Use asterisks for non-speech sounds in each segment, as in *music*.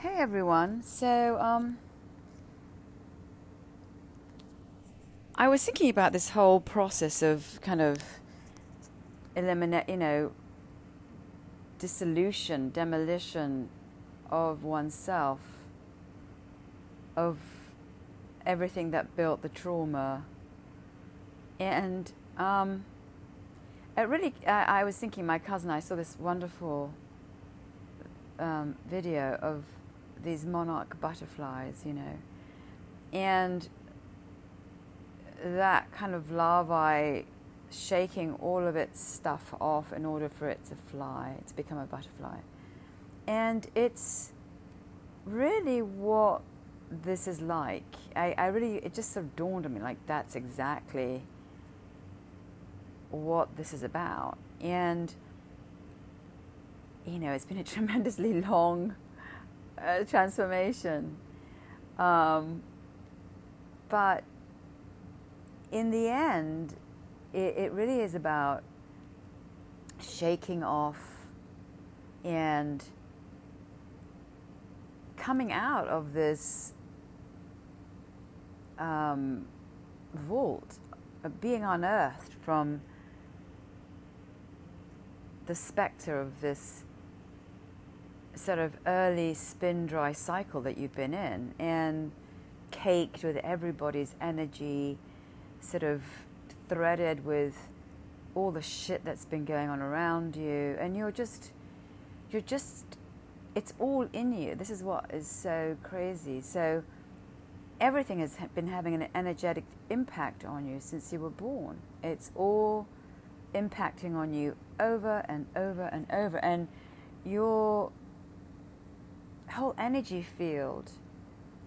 Hey everyone. So, um, I was thinking about this whole process of kind of eliminate, you know, dissolution, demolition of oneself, of everything that built the trauma. And um, it really, I, I was thinking, my cousin, I saw this wonderful um, video of these monarch butterflies, you know, and that kind of larvae shaking all of its stuff off in order for it to fly, to become a butterfly. And it's really what this is like. I, I really, it just sort of dawned on me like that's exactly what this is about. And, you know, it's been a *laughs* tremendously long uh, transformation. Um, but in the end, it, it really is about shaking off and coming out of this um, vault, of being unearthed from the specter of this sort of early spin dry cycle that you've been in and caked with everybody's energy, sort of threaded with all the shit that's been going on around you, and you're just, you're just, it's all in you. This is what is so crazy. So, everything has been having an energetic impact on you since you were born. It's all impacting on you over and over and over, and your whole energy field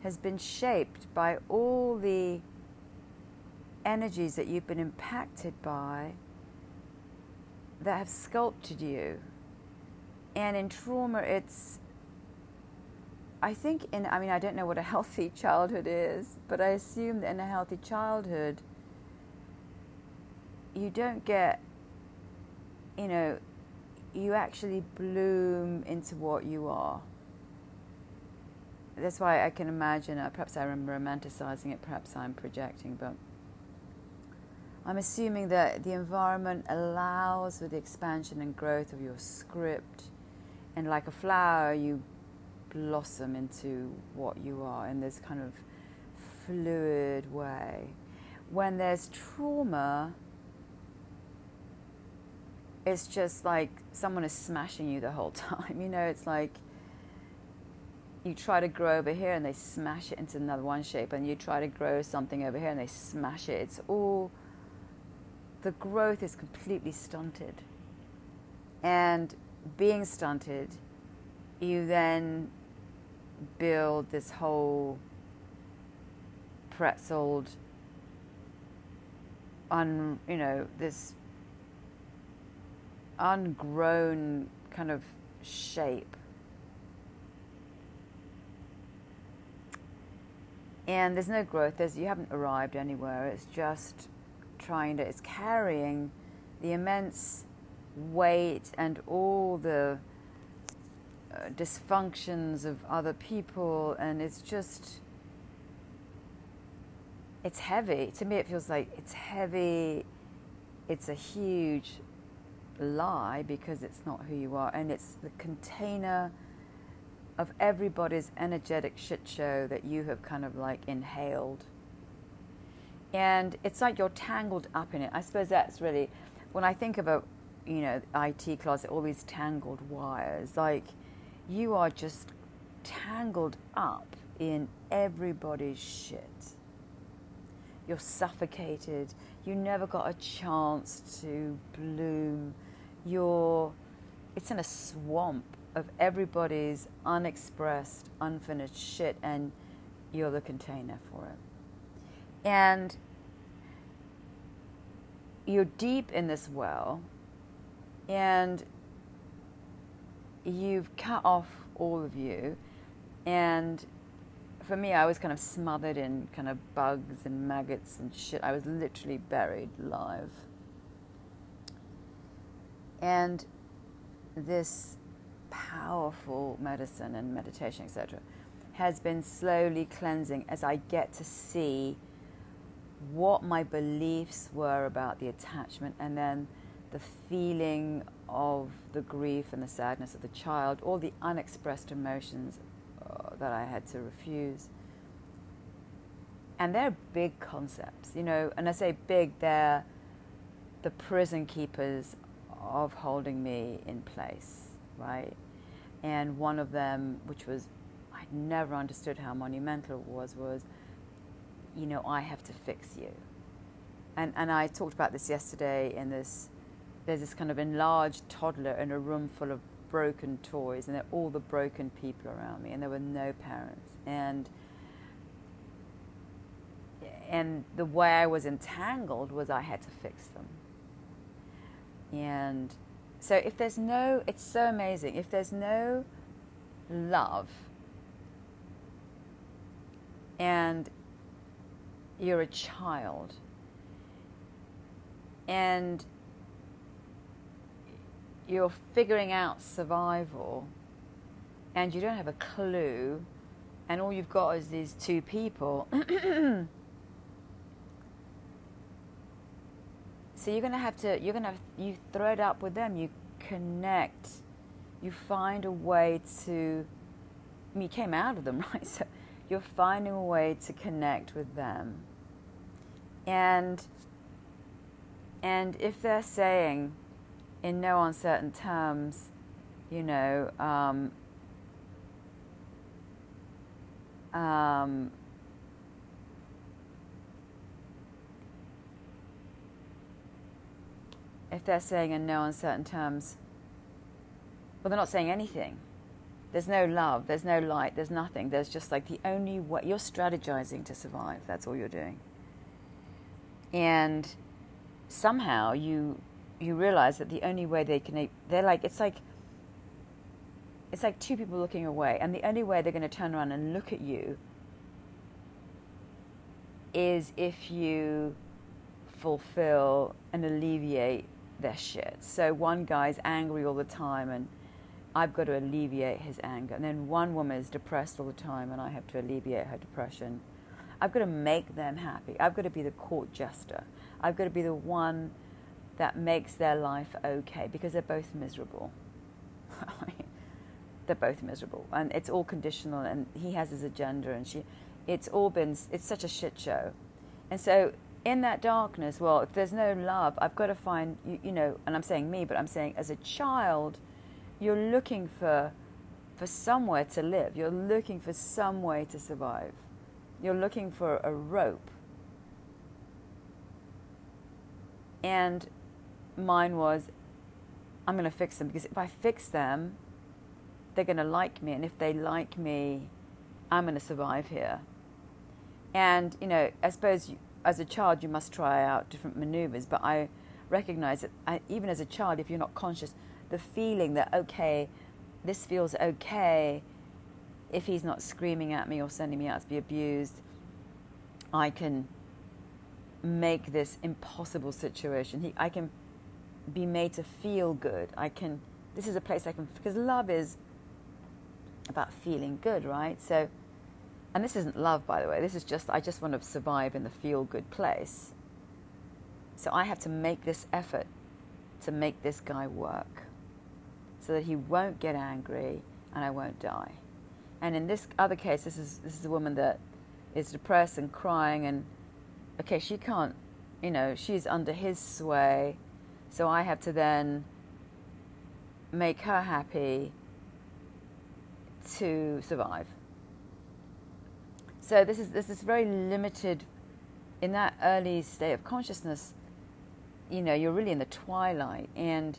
has been shaped by all the energies that you've been impacted by that have sculpted you. And in trauma, it's, I think, in, I mean, I don't know what a *laughs* healthy childhood is, but I assume that in a healthy childhood, you don't get, you know, you actually bloom into what you are. That's why I can imagine, uh, perhaps I'm romanticizing it, perhaps I'm projecting, but I'm assuming that the environment allows for the expansion and growth of your script, and like a flower, you blossom into what you are in this kind of fluid way. When there's trauma, it's just like someone is smashing you the whole *laughs* time. You know, it's like you try to grow over here and they smash it into another one shape, and you try to grow something over here and they smash it. It's all the growth is completely stunted. And being stunted, you then build this whole pretzeled, un, you know, this ungrown kind of shape. And there's no growth. There's you haven't arrived anywhere. It's just trying to, it's carrying the immense weight and all the uh, dysfunctions of other people, and it's just, it's heavy. To me, it feels like it's heavy. It's a huge lie because it's not who you are, and it's the container of everybody's energetic shit show that you have kind of like inhaled and it's like you're tangled up in it. I suppose that's really when I think about you know IT closet, all these tangled wires. Like you are just tangled up in everybody's shit. You're suffocated. You never got a chance to bloom. You're it's in a swamp of everybody's unexpressed, unfinished shit, and you're the container for it. And you're deep in this well, and you've cut off all of you. And for me, I was kind of smothered in kind of bugs and maggots and shit. I was literally buried alive. And this powerful medicine and meditation, etc., has been slowly cleansing as I get to see what my beliefs were about the attachment and then the feeling of the grief and the sadness of the child, all the unexpressed emotions uh, that I had to refuse. And they're big concepts, you know, and I say big, they're the prison keepers of holding me in place, right? And one of them, which was, I never understood how monumental it was, was, you know, I have to fix you. And, and I talked about this yesterday in this, there's this kind of enlarged toddler in a room full of broken toys, and all the broken people around me, and there were no parents. And, and the way I was entangled was I had to fix them. And so if there's no, it's so amazing. If there's no love and you're a child and you're figuring out survival and you don't have a clue and all you've got is these two people *clears throat* So you're going to have to, you're going to, you thread up with them, you connect, you find a way to, I mean, you came out of them, *laughs* right? So you're finding a way to connect with them. And, and if they're saying in no uncertain terms, you know, um, um, if they're saying in no uncertain terms, well, they're not saying anything. There's no love, there's no light, there's nothing. There's just like the only way you're strategizing to survive. That's all you're doing. And somehow you you realize that the only way they can they're like it's like it's like two people looking away and the only way they're going to turn around and look at you is if you fulfill and alleviate their shit. So one guy's angry all the time and I've got to alleviate his anger. And then one woman is depressed all the time and I have to alleviate her depression. I've got to make them happy. I've got to be the court jester. I've got to be the one that makes their life okay because they're both miserable. *laughs* they're both miserable and it's all conditional and he has his agenda and she it's all been it's such a shit show. And so in that darkness, well, if there's no love, I've got to find, you, you, know, and I'm saying me, but I'm saying as a child, you're looking for, for somewhere to live. You're looking for some way to survive. You're looking for a rope. And mine was, I'm going to fix them because if I fix them, they're going to like me. And if they like me, I'm going to survive here. And, you know, I suppose you, as a child, you must try out different maneuvers. But I recognize that I, even as a child, if you're not conscious, the feeling that, okay, this feels okay if he's not screaming at me or sending me out to be abused, I can make this impossible situation. He, I can be made to feel good. I can, this is a place I can, because love is about feeling good, right? So and this isn't love, by the way. This is just, I just want to survive in the feel good place. So I have to make this effort to make this guy work so that he won't get angry and I won't die. And in this other case, this is, this is a woman that is depressed and crying, and okay, she can't, you know, she's under his sway. So I have to then make her happy to survive. So this is this is very limited in that early state of consciousness. You know, you're really in the twilight, and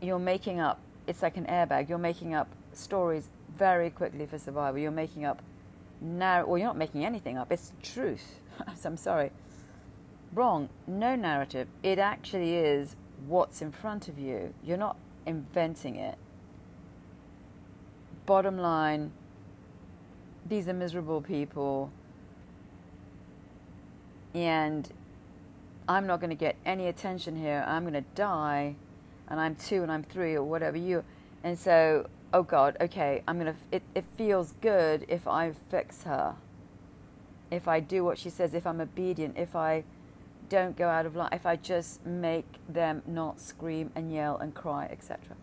you're making up. It's like an airbag. You're making up stories very quickly for survival. You're making up narr. Well, you're not making anything up. It's truth. *laughs* I'm sorry. Wrong. No narrative. It actually is what's in front of you. You're not inventing it. Bottom line these are miserable people and I'm not going to get any attention here. I'm going to die and I'm two and I'm three or whatever you And so, oh God, okay, I'm gonna. It, it feels good if I fix her. If I do what she says, if I'm obedient, if I don't go out of line, if I just make them not scream and yell and cry, etc.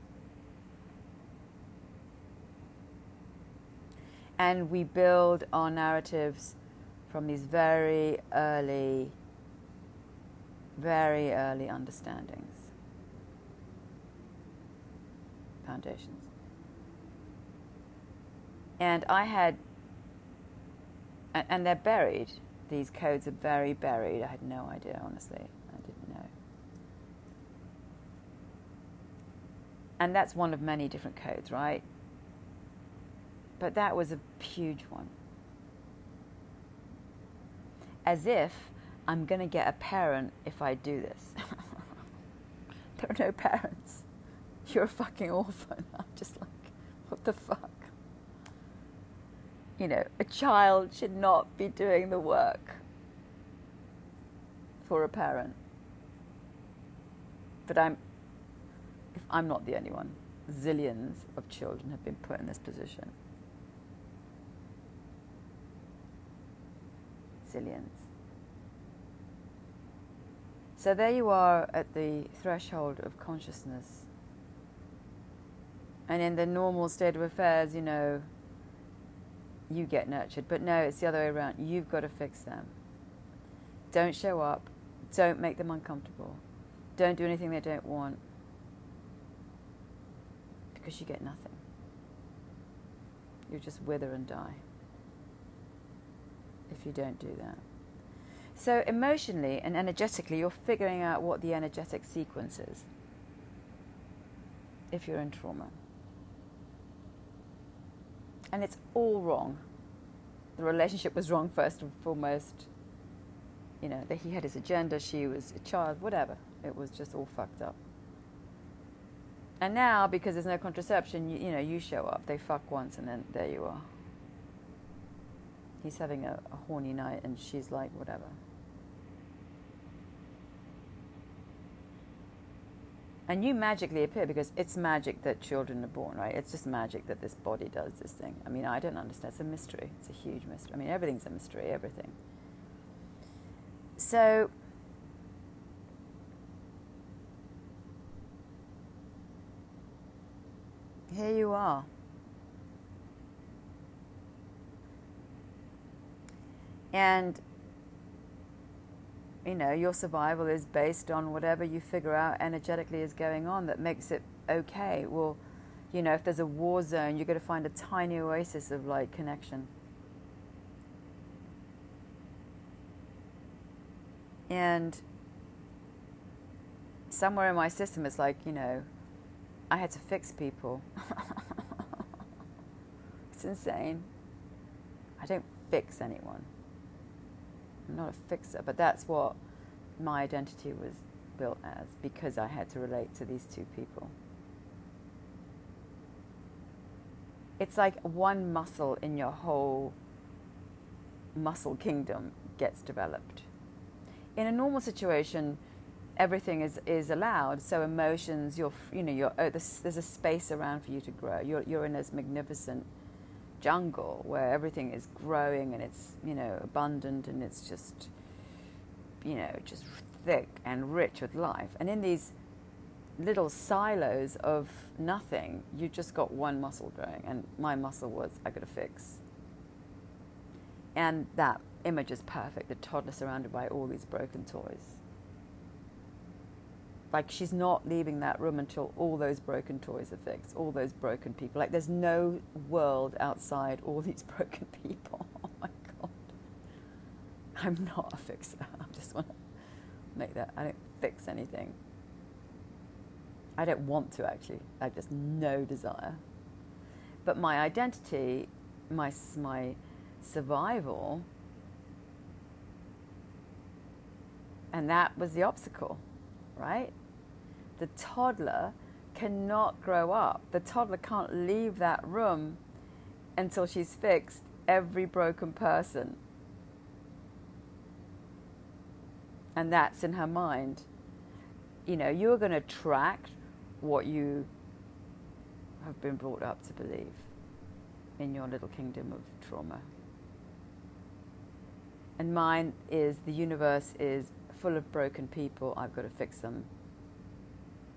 And we build our narratives from these very early, very early understandings, foundations. And I had, and they're buried. These codes are very buried. I had no idea, honestly. I didn't know. And that's one of many different codes, right? But that was a huge one. As if I'm going to get a parent if I do this. *laughs* there are no parents. You're a fucking orphan. *laughs* I'm just like, what the fuck? You know, a child should not be doing the work for a parent. But I'm, if I'm not the only one, zillions of children have been put in this position. Zillions. So there you are at the threshold of consciousness. And in the normal state of affairs, you know, you get nurtured. But no, it's the other way around. You've got to fix them. Don't show up. Don't make them uncomfortable. Don't do anything they don't want. Because you get nothing. You just wither and die if you don't do that. So, emotionally and energetically, you're figuring out what the energetic sequence is if you're in trauma. And it's all wrong. The relationship was wrong, first and foremost. You know, that he had his agenda, she was a child, whatever. It was just all fucked up. And now, because there's no contraception, you, you know, you show up, they fuck once, and then there you are he's having a, a horny night and she's like, whatever. And you magically appear because it's magic that children are born, right? It's just magic that this body does this thing. I mean, I don't understand. It's a mystery. It's a huge mystery. I mean, everything's a mystery, everything. So, here you are. And you know, your survival is based on whatever you figure out energetically is going on that makes it okay. Well, you know, if there's a war zone, you're going to find a tiny oasis of like connection. And somewhere in my system, it's like, you know, I had to fix people. *laughs* it's insane. I don't fix anyone. I'm not a fixer, but that's what my identity was built as because I had to relate to these two people. It's like one muscle in your whole muscle kingdom gets developed. In a normal situation, everything is, is allowed. So emotions, you're, you know, you're, oh, there's, there's a space around for you to grow. You're, you're in this magnificent jungle where everything is growing and it's you know abundant and it's just you know just thick and rich with life. And in these little silos of nothing you just got one muscle growing. And my muscle was i got to fix. And that image is perfect. The toddler surrounded by all these broken toys like she's not leaving that room until all those broken toys are fixed, all those broken people. Like there's no world outside all *laughs* these broken people. *laughs* Oh my god. I'm not a fixer. *laughs* I just want to make that. I don't fix anything. I don't want to actually. I have just no desire. But my identity, my my survival, and that was the obstacle, right? the toddler cannot grow up. The toddler can't leave that room until she's fixed every broken person. And that's in her mind. You know, you're going to attract what you have been brought up to believe in your little kingdom of trauma. And mine is the universe is full of broken people, I've got to fix them,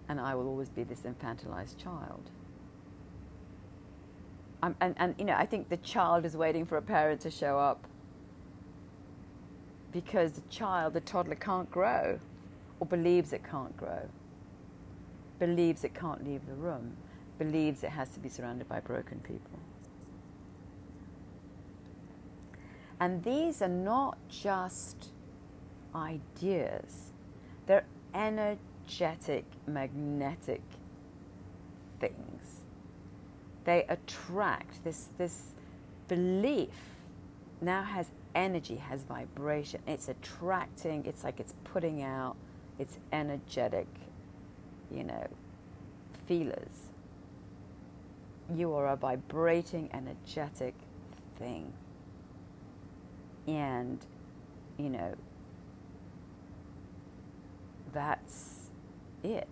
and I will always be this infantilized child. And, and, you know, I think the child is waiting for a parent to show up because the child, the toddler, can't grow or believes it can't grow, believes it can't leave the room, believes it has to be surrounded by broken people. And these are not just ideas, they're energetic, magnetic things. They attract this, this belief now has energy, has vibration. It's attracting, it's like it's putting out, it's energetic, you know, feelers. You are a vibrating, energetic thing. And, you know, that's it.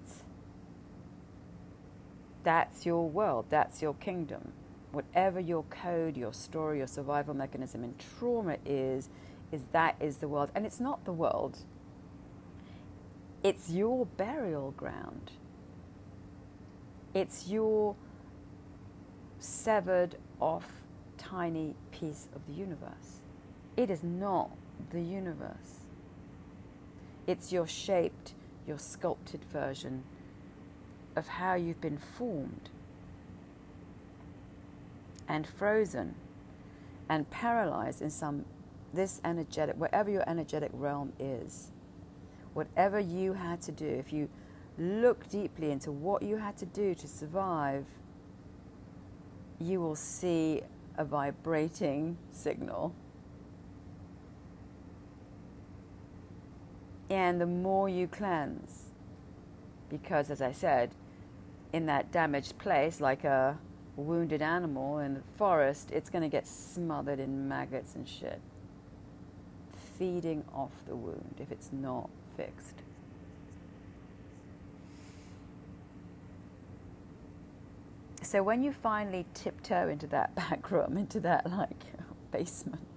That's your world, that's your kingdom. Whatever your code, your story, your survival mechanism in trauma is, is that is the world. And it's not the world, it's your burial ground. It's your severed off tiny piece of the universe. It is not the universe. It's your shaped, your sculpted version of how you've been formed and frozen and paralyzed in some this energetic wherever your energetic realm is. Whatever you had to do if you look deeply into what you had to do to survive you will see a vibrating signal and the more you cleanse because as i said in that damaged place, like a wounded animal in the forest, it's going to get smothered in maggots and shit, feeding off the wound if it's not fixed. So when you finally tiptoe into that *laughs* back room, into that like *laughs* basement,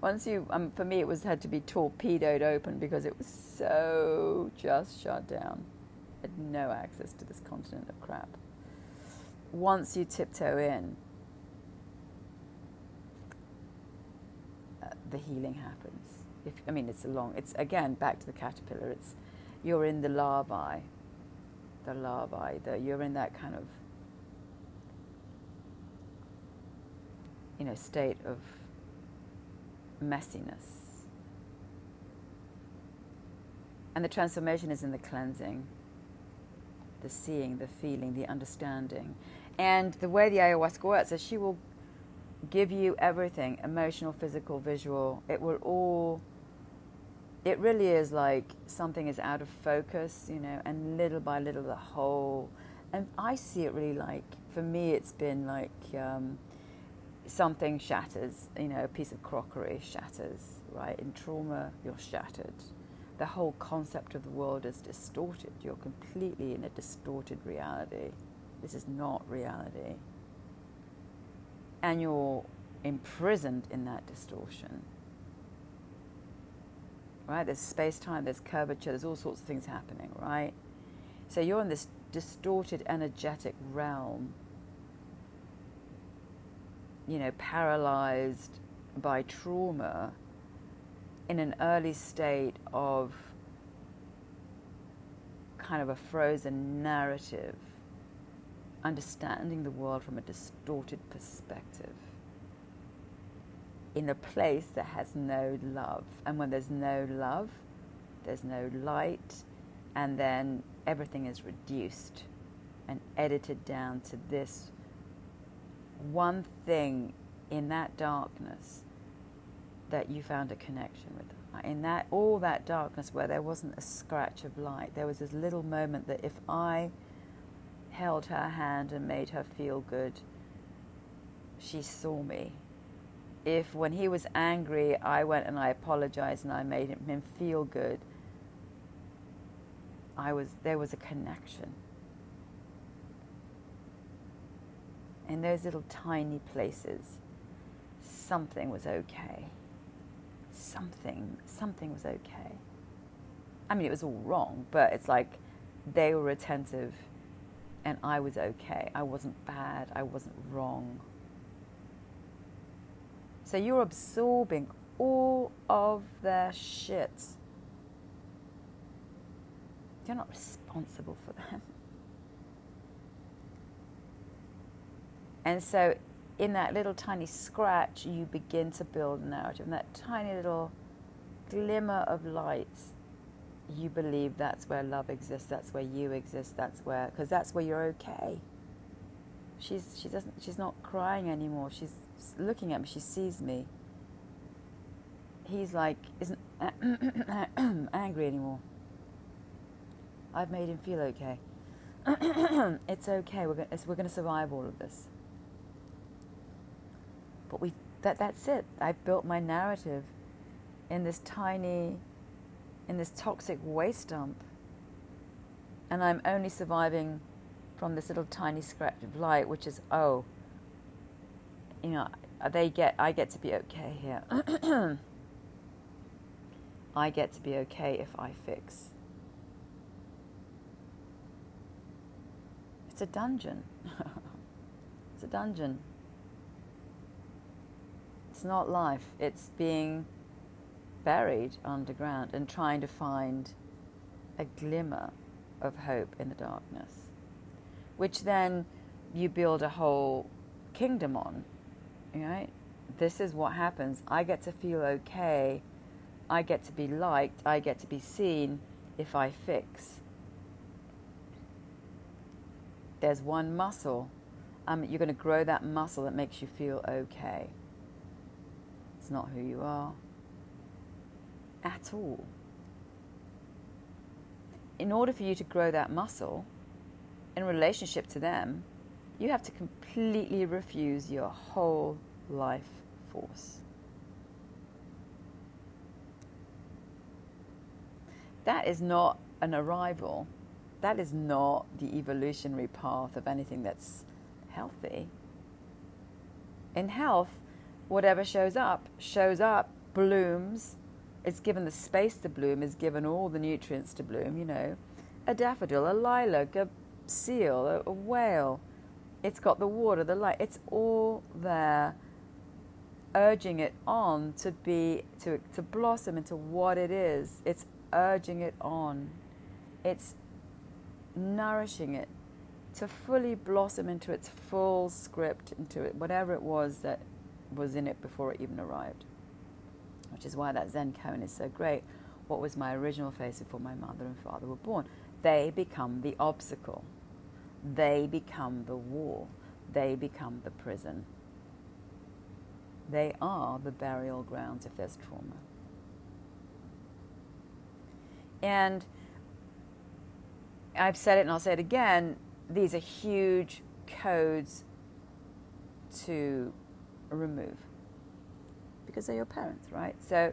once you, um, for me, it was had to be torpedoed open because it was so just shut down I had no access to this continent of crap. Once you tiptoe in, uh, the healing happens. If, I mean, it's a long, it's again back to the caterpillar. It's you're in the larvae, the larvae, the, you're in that kind of, you know, state of messiness. And the transformation is in the cleansing the seeing, the feeling, the understanding. And the way the ayahuasca works is she will give you everything emotional, physical, visual. It will all, it really is like something is out of focus, you know, and little by little the whole. And I see it really like, for me, it's been like um, something shatters, you know, a piece of crockery shatters, right? In trauma, you're shattered the whole concept of the world is distorted. You're completely in a distorted reality. This is not reality. And you're imprisoned in that distortion. Right? There's space time, there's curvature, there's all sorts of things happening, right? So you're in this distorted energetic realm, you know, paralyzed by trauma in an early state of kind of a frozen narrative, understanding the world from a distorted perspective in a place that has no love. And when there's no love, there's no light, and then everything is reduced and edited down to this one thing in that darkness that you found a connection with. In that all that darkness where there wasn't a scratch of light, there was this little moment that if I held her hand and made her feel good, she saw me. If when he was angry, I went and I apologized and I made him, feel good, I was there was a connection. In those little tiny places, something was okay. Something, something was okay. I mean, it was all wrong, but it's like they were attentive and I was okay. I wasn't bad. I wasn't wrong. So you're absorbing all of their shit. You're not responsible for them. *laughs* And so, in that little tiny scratch, you begin to build a narrative. And that tiny little glimmer of light, you believe that's where love exists, that's where you exist, that's where, because that's where you're okay. She's, she doesn't, she's not crying anymore. She's looking at me, she sees me. He's like, isn't *coughs* angry anymore. I've made him feel okay. *coughs* it's okay. We're going we're to survive all of this. But we that that's it. I built my narrative in this tiny in this toxic waste dump. And I'm only surviving from this little tiny scratch of light, which is oh, you know, they get I get to be okay here. *clears throat* I get to be okay if I fix. It's a dungeon. *laughs* it's a dungeon. It's not life, it's being buried underground and trying to find a glimmer of hope in the darkness, which then you build a whole kingdom on. Right? This is what happens. I get to feel okay. I get to be liked. I get to be seen if I fix. There's one muscle. Um, you're going to grow that muscle that makes you feel okay not who you are at all. In order for you to grow that muscle in relationship to them, you have to completely refuse your whole life force. That is not an arrival. That is not the evolutionary path of anything that's healthy. In health, whatever shows up, shows up, blooms, it's given the space to bloom, is given all the nutrients to bloom, you know. A daffodil, a lilac, a seal, a, a whale. It's got the water, the light, it's all there urging it on to be to to blossom into what it is. It's urging it on. It's nourishing it to fully blossom into its full script, into it, whatever it was that was in it before it even arrived. Which is why that Zen koan is so great. What was my original face before my mother and father were born? They become the obstacle. They become the wall. They become the prison. They are the burial grounds if there's trauma. And I've said it and I'll say it again these are huge codes to remove because they're your parents, right? So,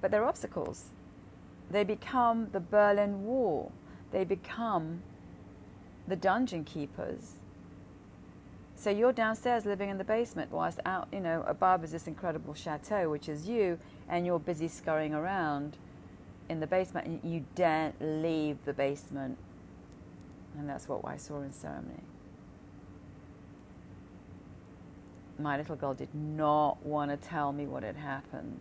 but they're obstacles. They become the Berlin Wall. They become the dungeon keepers. So you're downstairs living in the basement, whilst out, you know, above is this incredible chateau, which is you, and you're busy scurrying around in the basement, and you daren't leave the basement. And that's what I saw in ceremony. My little girl did not want to tell me what had happened.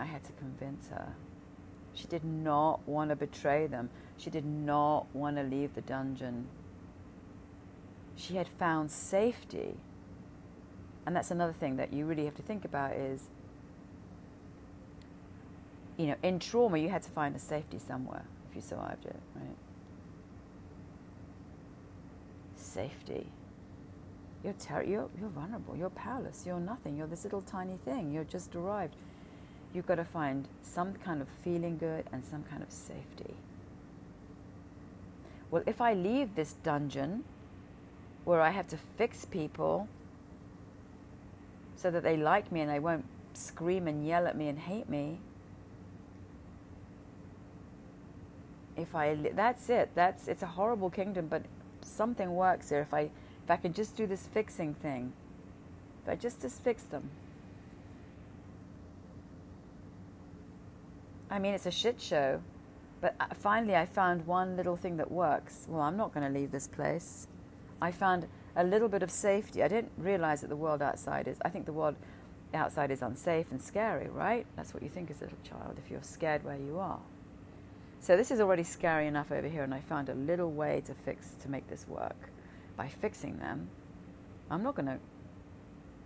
I had to convince her. She did not want to betray them. She did not want to leave the dungeon. She had found safety. And that's another thing that you really have to think about is you know, in trauma you had to find a safety somewhere if you survived it, right? Safety. You're, ter- you're, you're vulnerable, you're powerless, you're nothing, you're this little tiny thing, you're just arrived. You've got to find some kind of feeling good and some kind of safety. Well, if I leave this dungeon where I have to fix people so that they like me and they won't scream and yell at me and hate me, if I, that's it. That's, it's a horrible kingdom, but something works here. If I, if I can just do this fixing thing, if I just, just fix them. I mean, it's a shit show, but finally I found one little thing that works. Well, I'm not going to leave this place. I found a little bit of safety. I didn't realize that the world outside is, I think the world outside is unsafe and scary, right? That's what you think as a little child if you're scared where you are. So this is already scary enough over here, and I found a little way to fix to make this work. By fixing them, I'm not going to.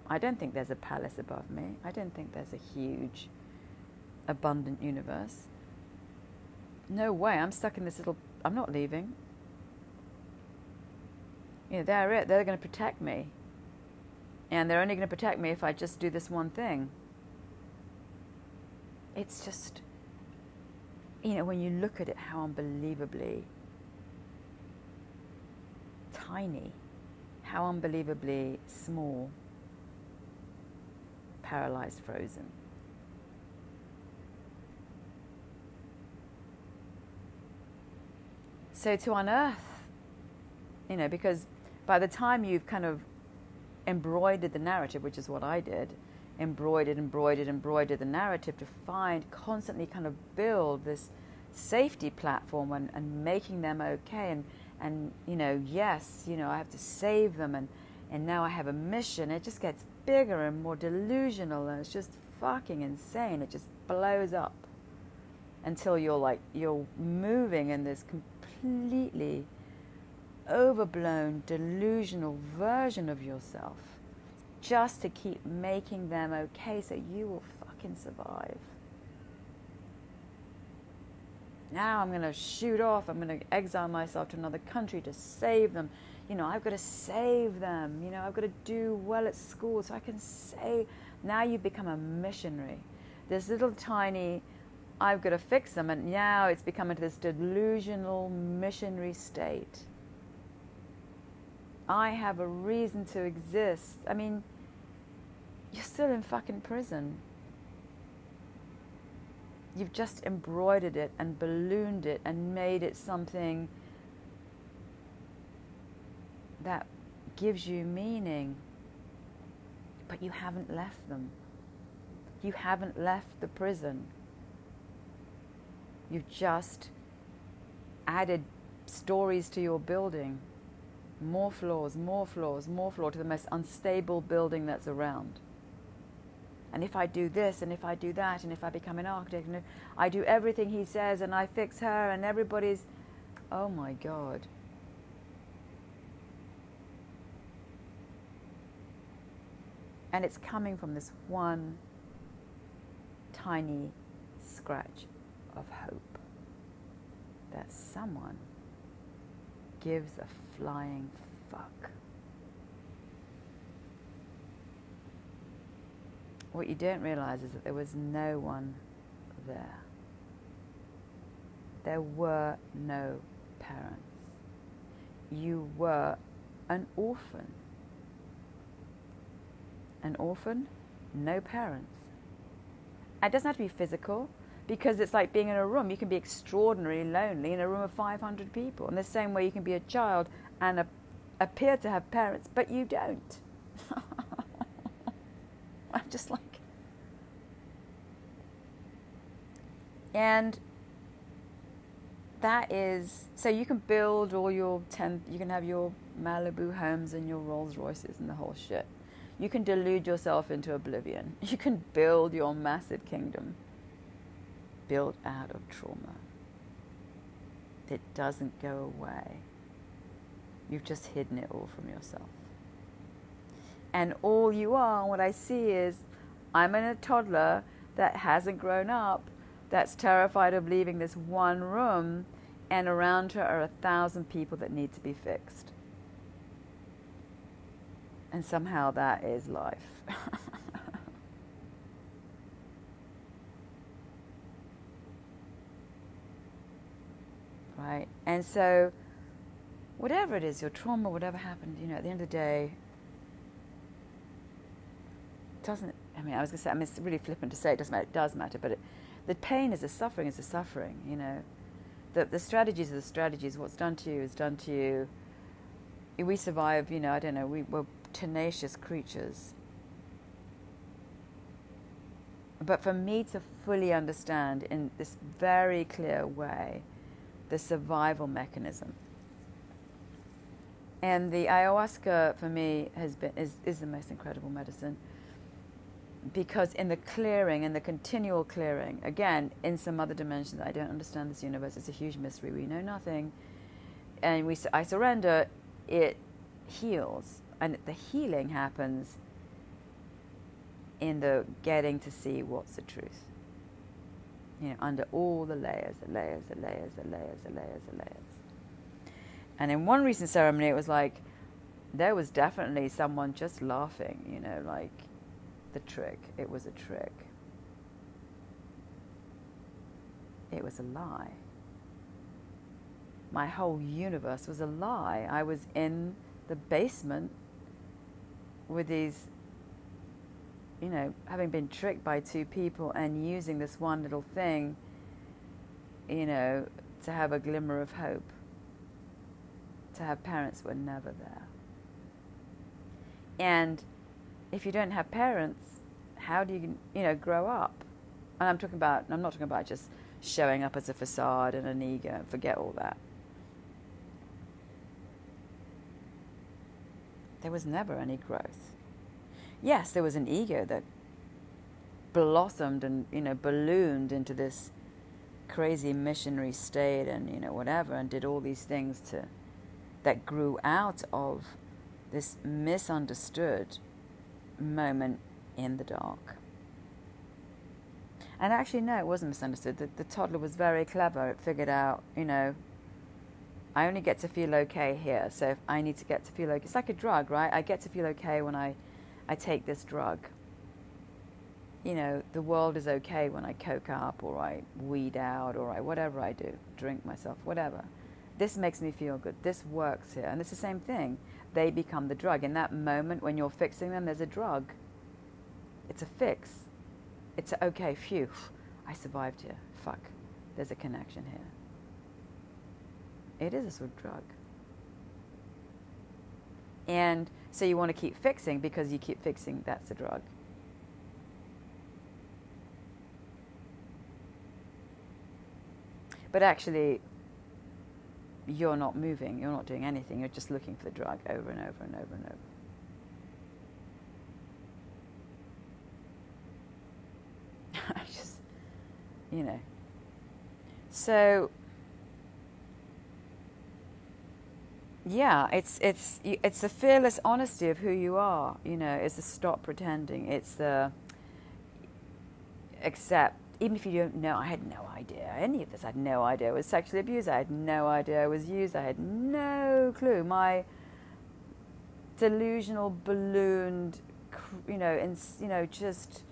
I don't think there's a palace above me. I don't think there's a huge, abundant universe. No way. I'm stuck in this little. I'm not leaving. You know, they're it. They're going to protect me. And they're only going to protect me if I just do this one thing. It's just, you know, when you look at it, how unbelievably tiny, how unbelievably small, paralyzed, frozen. So to unearth, you know, because by the time you've kind of embroidered the narrative, which is what I did, embroidered, embroidered, embroidered the narrative to find, constantly kind of build this safety platform and, and making them okay. And, and, you know, yes, you know, I have to save them and, and now I have a mission. It just gets bigger and more delusional and it's just fucking insane. It just blows up until you're like, you're moving in this completely overblown, delusional version of yourself just to keep making them okay so you will fucking survive. Now I'm going to shoot off. I'm going to exile myself to another country to save them. You know, I've got to save them. You know, I've got to do well at school so I can say. Now you've become a missionary. This little tiny, I've got to fix them. And now it's become into this delusional missionary state I have a reason to exist. I mean, you're still in fucking prison. You've just embroidered it and ballooned it and made it something that gives you meaning. But you haven't left them. You haven't left the prison. You've just added stories to your building more floors, more floors, more floor to the most unstable building that's around. And if I do this and if I do that and if I become an architect and if I do everything he says and I fix her and everybody's, oh my God. And it's coming from this one tiny scratch of hope that someone gives a flying fuck. What you don't realize is that there was no one there. There were no parents. You were an orphan. An orphan, no parents. It doesn't have to be physical because it's like being in a room. You can be extraordinarily lonely in a room of 500 people. In the same way, you can be a child and appear to have parents, but you don't. *laughs* *laughs* I'm just like. And that is so you can build all your 10 you can have your Malibu homes and your Rolls Royces and the whole shit. You can delude yourself into oblivion. *laughs* You can build your massive kingdom built out of trauma. It doesn't go away. You've just hidden it all from yourself. And all you are, what I see is I'm in a toddler that hasn't grown up, that's terrified of leaving this one room, and around her are a thousand people that need to be fixed. And somehow that is life. *laughs* right? And so whatever it is, your trauma, whatever happened, you know, at the end of the day, doesn't, I mean, I was going to say, I mean, it's really flippant to say it doesn't matter, it does matter, but it, the pain is a suffering is a suffering, you know. the, the strategies are the strategies. What's done to you is done to you. We survive, you know, I don't know, we, we're tenacious creatures. But for me to fully understand in this very clear way the survival mechanism. And the ayahuasca for me has been is, is the most incredible medicine because in the clearing, in the continual clearing, again, in some other dimensions, I don't understand this universe. It's a huge mystery. We know nothing, and we I surrender. It heals, and the healing happens in the getting to see what's the truth. You know, under all the layers, the layers, the layers, the layers, the layers, the layers. And in one recent ceremony, it was like there was definitely someone just laughing. You know, like the trick. It was a trick. It was a lie. My whole universe was a lie. I was in the basement with these, you know, having been tricked by two people and using this one little thing, you know, to have a glimmer of hope, to have parents were never there. And if you don't have parents, how do you, you know, grow up? And I'm talking about, I'm not talking about just showing up as a facade and an ego. Forget all that. There was never any growth. Yes, there was an ego that blossomed and you know ballooned into this crazy missionary state and you know whatever and did all these things to that grew out of this misunderstood moment in the dark. And actually, no, it wasn't misunderstood. The, the toddler was very clever. It figured out, you know, I only get to feel okay here. So if I need to get to feel okay, it's like a drug, right? I get to feel okay when I, I take this drug. You know, the world is okay when I coke up or I weed out or I whatever I do, drink myself, whatever. This makes me feel good. This works here. And it's the same thing. They become the drug. In that moment when you're fixing them, there's a drug it's a fix. It's a, okay, phew, I survived here. Fuck, there's a connection here. It is a sort of drug. And so you want to keep fixing because you keep fixing, that's a drug. But actually, you're not moving, you're not doing anything, you're just looking for the drug over and over and over and over. *laughs* I just, you know. So yeah, it's it's it's the fearless honesty of who you are. You know, it's the stop pretending. It's the accept. Even if you don't know, I had no idea any of this. I had no idea I was sexually abused. I had no idea I was used. I had no clue. My delusional, ballooned, you know, and you know, just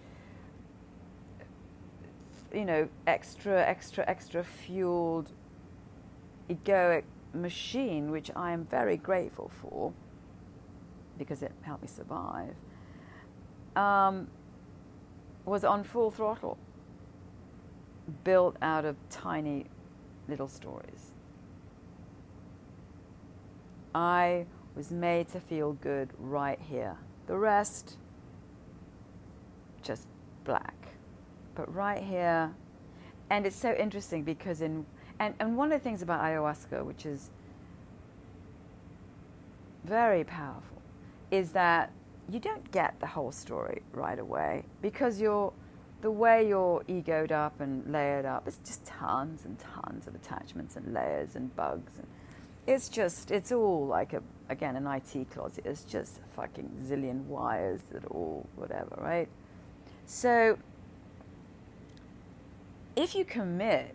you know, extra, extra, extra fueled egoic machine, which I am very grateful for because it helped me survive, um, was on full throttle, built out of tiny little stories. I was made to feel good right here. The rest, just black but right here, and it's so interesting because in and, and one of the things about ayahuasca, which is very powerful, is that you don't get the whole story right away because you're the way you're egoed up and layered up. It's just tons and tons of attachments and layers and bugs and it's just it's all like a again an IT closet. It's just a fucking zillion wires that all whatever, right? So if you commit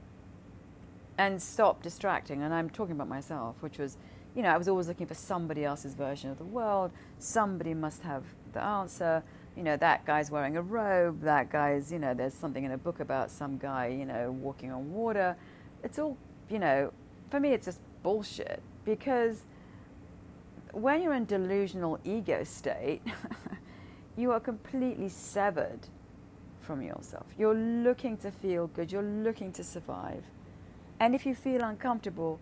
and stop distracting, and I'm talking about myself, which was, you know, I was always looking for somebody else's version of the world. Somebody must have the answer. You know, that guy's wearing a robe. That guy's, you know, there's something in a book about some guy, you know, walking on water. It's all, you know, for me, it's just bullshit because when you're in delusional ego state, *laughs* you are completely severed from yourself. You're looking to feel good, you're looking to survive. And if you feel uncomfortable,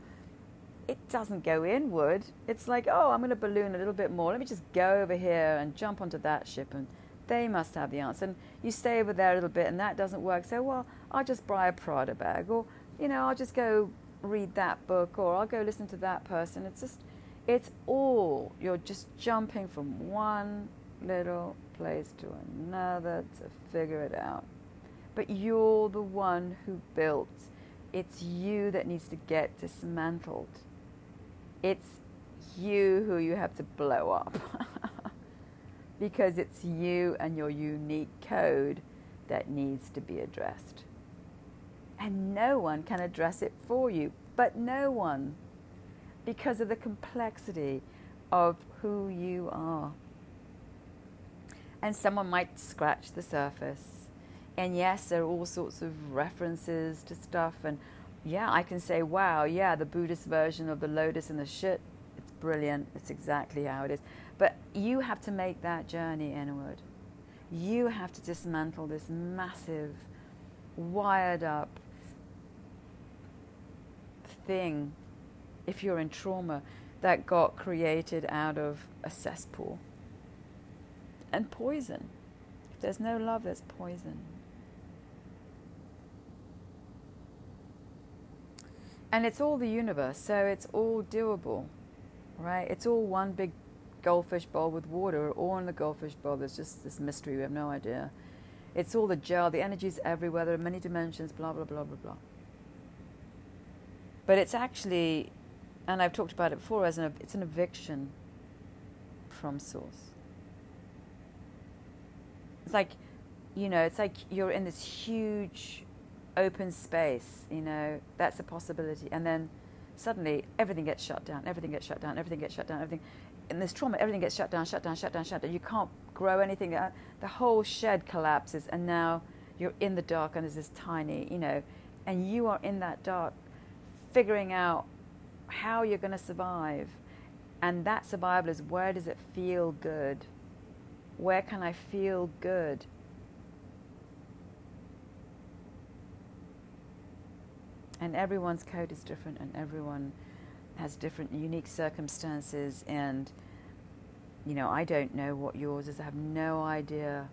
it doesn't go inward. It's like, oh, I'm going to balloon a little bit more. Let me just go over here and jump onto that ship, and they must have the answer. And you stay over there a little bit, and that doesn't work. So, well, I'll just buy a Prada bag, or you know, I'll just go read that book, or I'll go listen to that person. It's just, it's all you're just jumping from one little place to another to figure it out. But you're the one who built. It's you that needs to get dismantled. It's you who you have to blow up. *laughs* because it's you and your unique code that needs to be addressed. And no one can address it for you, but no one, because of the complexity of who you are. And someone might scratch the surface. And yes, there are all sorts of references to stuff. And yeah, I can say, wow, yeah, the Buddhist version of the lotus and the shit, it's brilliant. It's exactly how it is. But you have to make that journey inward. You have to dismantle this massive, wired up thing, if you're in trauma, that got created out of a cesspool. And poison. If there's no love, there's poison. And it's all the universe, so it's all doable, right? It's all one big goldfish bowl with water, or in the goldfish bowl, there's just this mystery, we have no idea. It's all the gel, the energy's everywhere, there are many dimensions, blah, blah, blah, blah, blah. But it's actually, and I've talked about it before, as an, it's an eviction from source. It's like, you know, it's like you're in this huge open space, you know, that's a possibility. And then suddenly everything gets shut down, everything gets shut down, everything gets shut down, everything. In this trauma, everything gets shut down, shut down, shut down, shut down. You can't grow anything. Uh, the whole shed collapses, and now you're in the dark, and there's this tiny, you know, and you are in that dark figuring out how you're going to survive. And that survival is where does it feel good? Where can I feel good? And everyone's code is different, and everyone has different unique circumstances. And, you know, I don't know what yours is, I have no idea,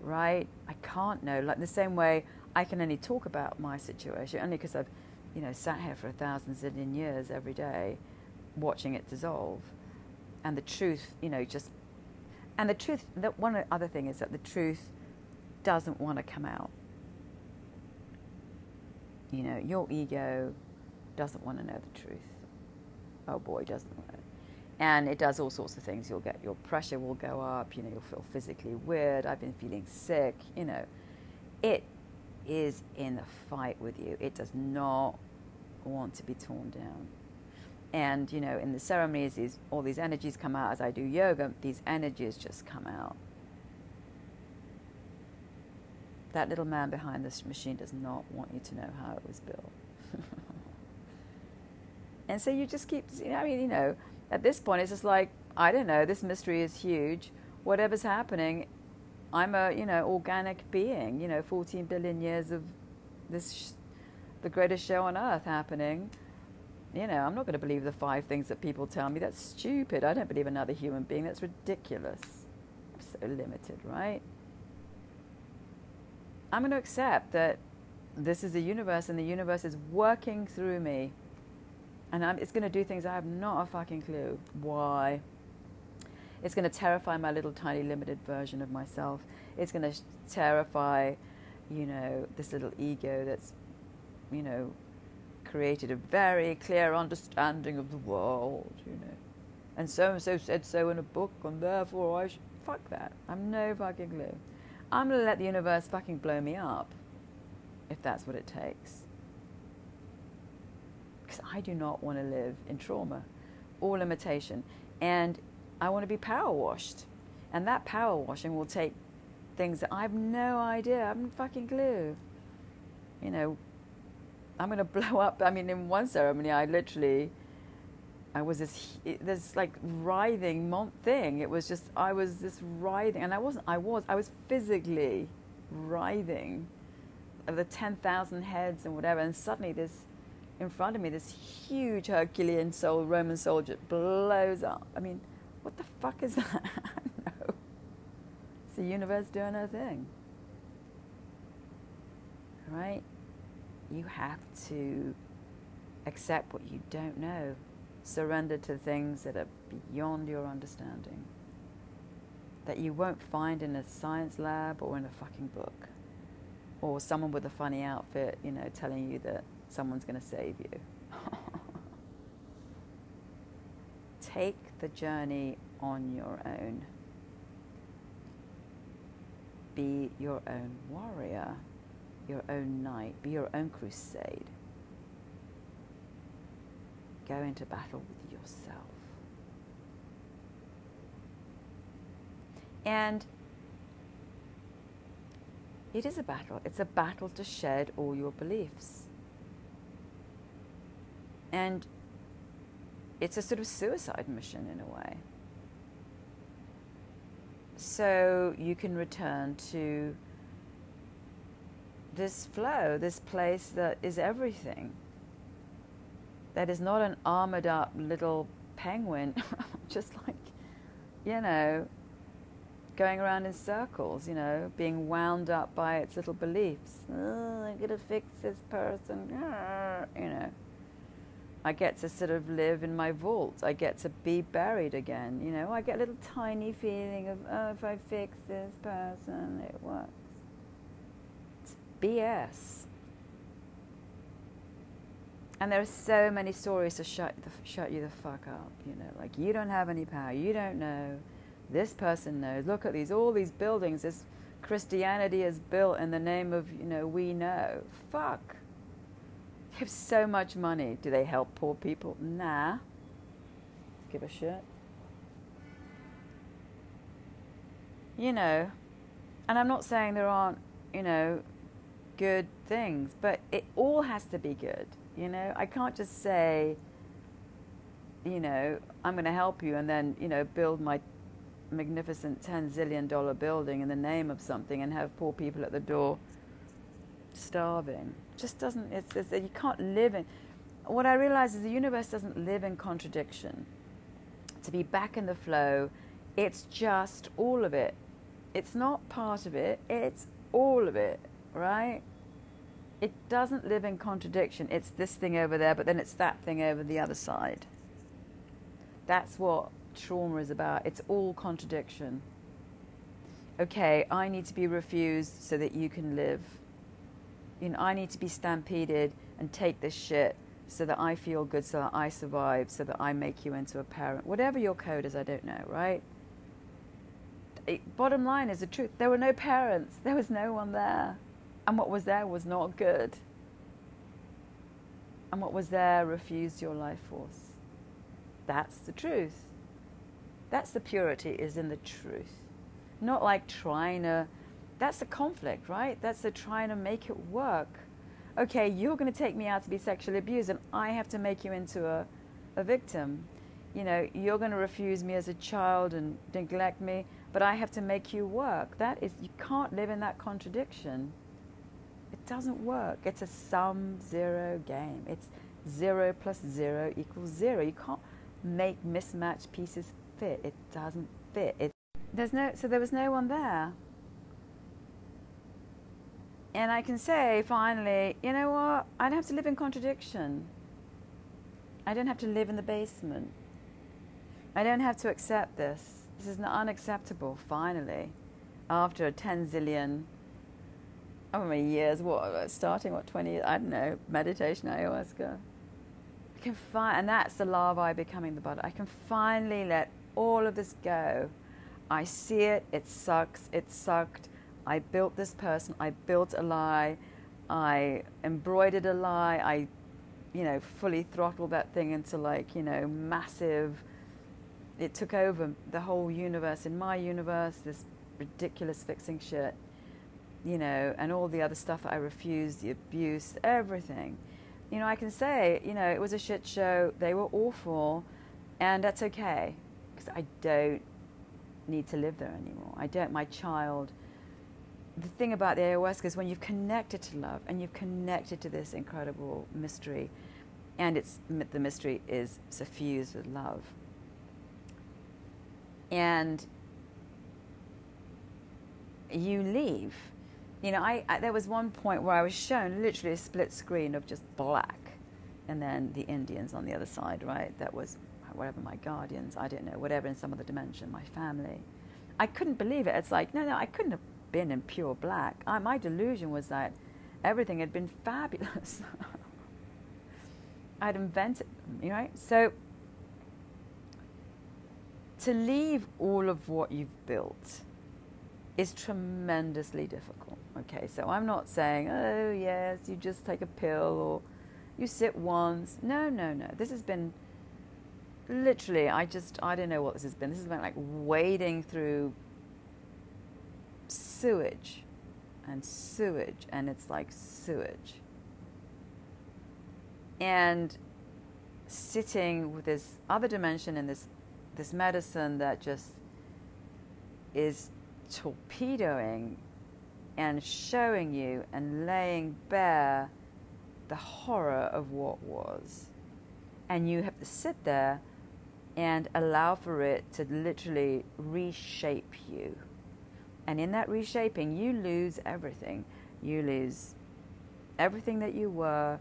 right? I can't know. Like the same way I can only talk about my situation, only because I've you know, sat here for a thousand zillion years every day watching it dissolve. And the truth, you know, just, and the truth, that one other thing is that the truth doesn't want to come out. You know, your ego doesn't want to know the truth. Oh boy, doesn't it? And it does all sorts of things. You'll get your pressure will go up. You know, you'll feel physically weird. I've been feeling sick. You know, it is in the fight with you. It does not want to be torn down. And, you know, in the ceremonies, these, all these energies come out. As I do yoga, these energies just come out. That little man behind this machine does not want you to know how it was built. *laughs* and so you just keep, you know, I mean, you know, at this point, it's just like, I don't know, this mystery is huge. Whatever's happening, I'm a, you know, organic being, you know, 14 billion years of this the greatest show on earth happening. You know, I'm not going to believe the five things that people tell me. That's stupid. I don't believe another human being. That's ridiculous. I'm so limited, right? I'm going to accept that this is a universe and the universe is working through me. And I'm, it's going to do things I have not a fucking clue why. It's going to terrify my little tiny limited version of myself. It's going to terrify, you know, this little ego that's you know, created a very clear understanding of the world, you know. And so and so said so in a book, and therefore I should. Fuck that. I'm no fucking clue. I'm going to let the universe fucking blow me up if that's what it takes. Because I do not want to live in trauma or limitation. And I want to be power washed. And that power washing will take things that I have no idea, I haven't fucking clue. You know, I'm going *laughs* to blow up. I mean, in one ceremony, I literally, I was this, this like writhing thing. It was just, I was this writhing, and I wasn't, I was, I was physically writhing of the 10,000 heads and whatever. And suddenly this in front of me, this huge Herculean soul Roman soldier blows up. I mean, what the fuck is *laughs* that? no. It's the universe doing her thing. Right? You have to accept what you don't know, surrender to things that are beyond your understanding, that you won't find in a science lab or in a fucking book, or someone with a funny outfit, you know, telling you that someone's going to save you. Take the journey on your own. Be your own warrior, your own knight, be your own crusade. Go into battle with yourself. And it is a battle. It's a battle to shed all your beliefs. And it's a sort of suicide mission in a way. So you can return to this flow, this place that is everything. That is not an armored up little penguin, *laughs* just like, you know, going around in circles, you know, being wound up by its little beliefs. Oh, I'm going to fix this person, *laughs* you know. I get to sort of live in my vault. I get to be buried again. You know, I get a little tiny feeling of, oh, if I fix this person, it works. It's BS. And there are so many stories to shut, the, shut you the fuck up. You know, like you don't have any power. You don't know. This person knows. Look at these, all these buildings. This Christianity is built in the name of, you know, we know. Fuck have so much money. Do they help poor people? Nah. Give a shit. You know, and I'm not saying there aren't, you know, good things, but it all has to be good. You know, I can't just say, you know, I'm going to help you and then, you know, build my magnificent 10 zillion dollar building in the name of something and have poor people at the door starving. Just doesn't, it's, it's, you can't live in. What I realize is the universe doesn't live in contradiction. To be back in the flow, it's just all of it. It's not part of it, it's all of it, right? It doesn't live in contradiction. It's this thing over there, but then it's that thing over the other side. That's what trauma is about. It's all contradiction. Okay, I need to be refused so that you can live you know, I need to be stampeded and take this shit so that I feel good, so that I survive, so that I make you into a parent. Whatever your code is, I don't know, right? It, bottom line is the truth. There were no parents. There was no one there. And what was there was not good. And what was there refused your life force. That's the truth. That's the purity, is in the truth. Not like trying to that's the conflict, right? That's the trying to make it work. Okay, you're going to take me out to be sexually abused, and I have to make you into a, a victim. You know, you're going to refuse me as a child and neglect me, but I have to make you work. That is, you can't live in that contradiction. It doesn't work. It's a sum zero game. It's zero plus zero equals zero. You can't make mismatched pieces fit. It doesn't fit. It, there's no, so there was no one there and I can say finally, you know what? I don't have to live in contradiction. I don't have to live in the basement. I don't have to accept this. This is not unacceptable, finally. After 10 zillion, oh, how many years, what, starting, what, 20, I don't know, meditation, ayahuasca. I can find, and that's the larvae becoming the bud. I can finally let all of this go. I see it, it sucks, it sucked. I built this person, I built a lie, I embroidered a lie, I, you know, fully throttled that thing into like, you know, massive. It took over the whole universe. In my universe, this ridiculous fixing shit, you know, and all the other stuff I refused, the abuse, everything. You know, I can say, you know, it was a shit show, they were awful, and that's okay, because I don't need to live there anymore. I don't, my child the thing about the ayahuasca is when you've connected to love and you've connected to this incredible mystery, and it's the mystery is suffused with love. And you leave. You know, I, I, there was one point where I was shown literally a split screen of just black, and then the Indians on the other side, right? That was whatever my guardians, I don't know, whatever in some other dimension, my family. I couldn't believe it. It's like, no, no, I couldn't have been in pure black. I, my delusion was that everything had been *laughs* fabulous. *laughs* I'd invented them, right? So to leave all of what you've built is tremendously difficult. Okay, so I'm not saying, oh, yes, you just take a pill or you sit once. No, no, no. This has been literally, I just, I don't know what this has been. This has been like wading through sewage and sewage, and it's like sewage. And sitting with this other dimension and this this medicine that just is torpedoing and showing you and laying bare the horror of what was. And you have to sit there and allow for it to literally reshape you. And in that reshaping, you lose everything. You lose everything that you were,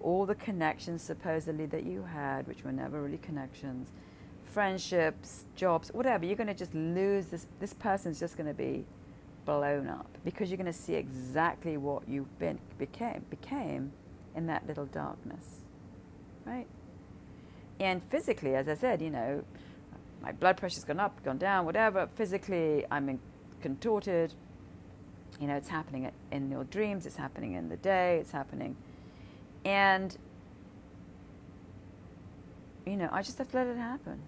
all the connections supposedly that you had, which were never really connections, friendships, jobs, whatever. You're going to just lose this. This person's just going to be blown up because you're going to see exactly what been became became in that little darkness, right? And physically, as I said, you know, my blood pressure's gone up, gone down, whatever. Physically, I'm in contorted. You know, it's happening in your dreams, it's happening in the day, it's happening. And, you know, I just have to let it happen.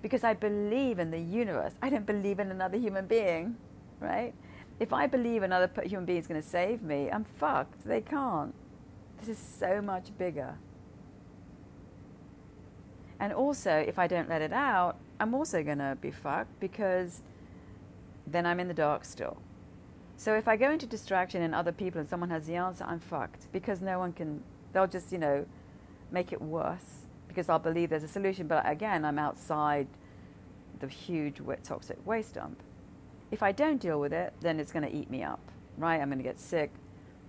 Because I believe in the universe. I don't believe in another human being, right? If I believe another human being is going to save me, I'm fucked. They can't. This is so much bigger. And also, if I don't let it out, I'm also going to be fucked because then I'm in the dark still. So if I go into distraction and other people and someone has the answer, I'm fucked because no one can, they'll just, you know, make it worse because I'll believe there's a solution. But again, I'm outside the huge toxic waste dump. If I don't deal with it, then it's going to eat me up, right? I'm going to get sick.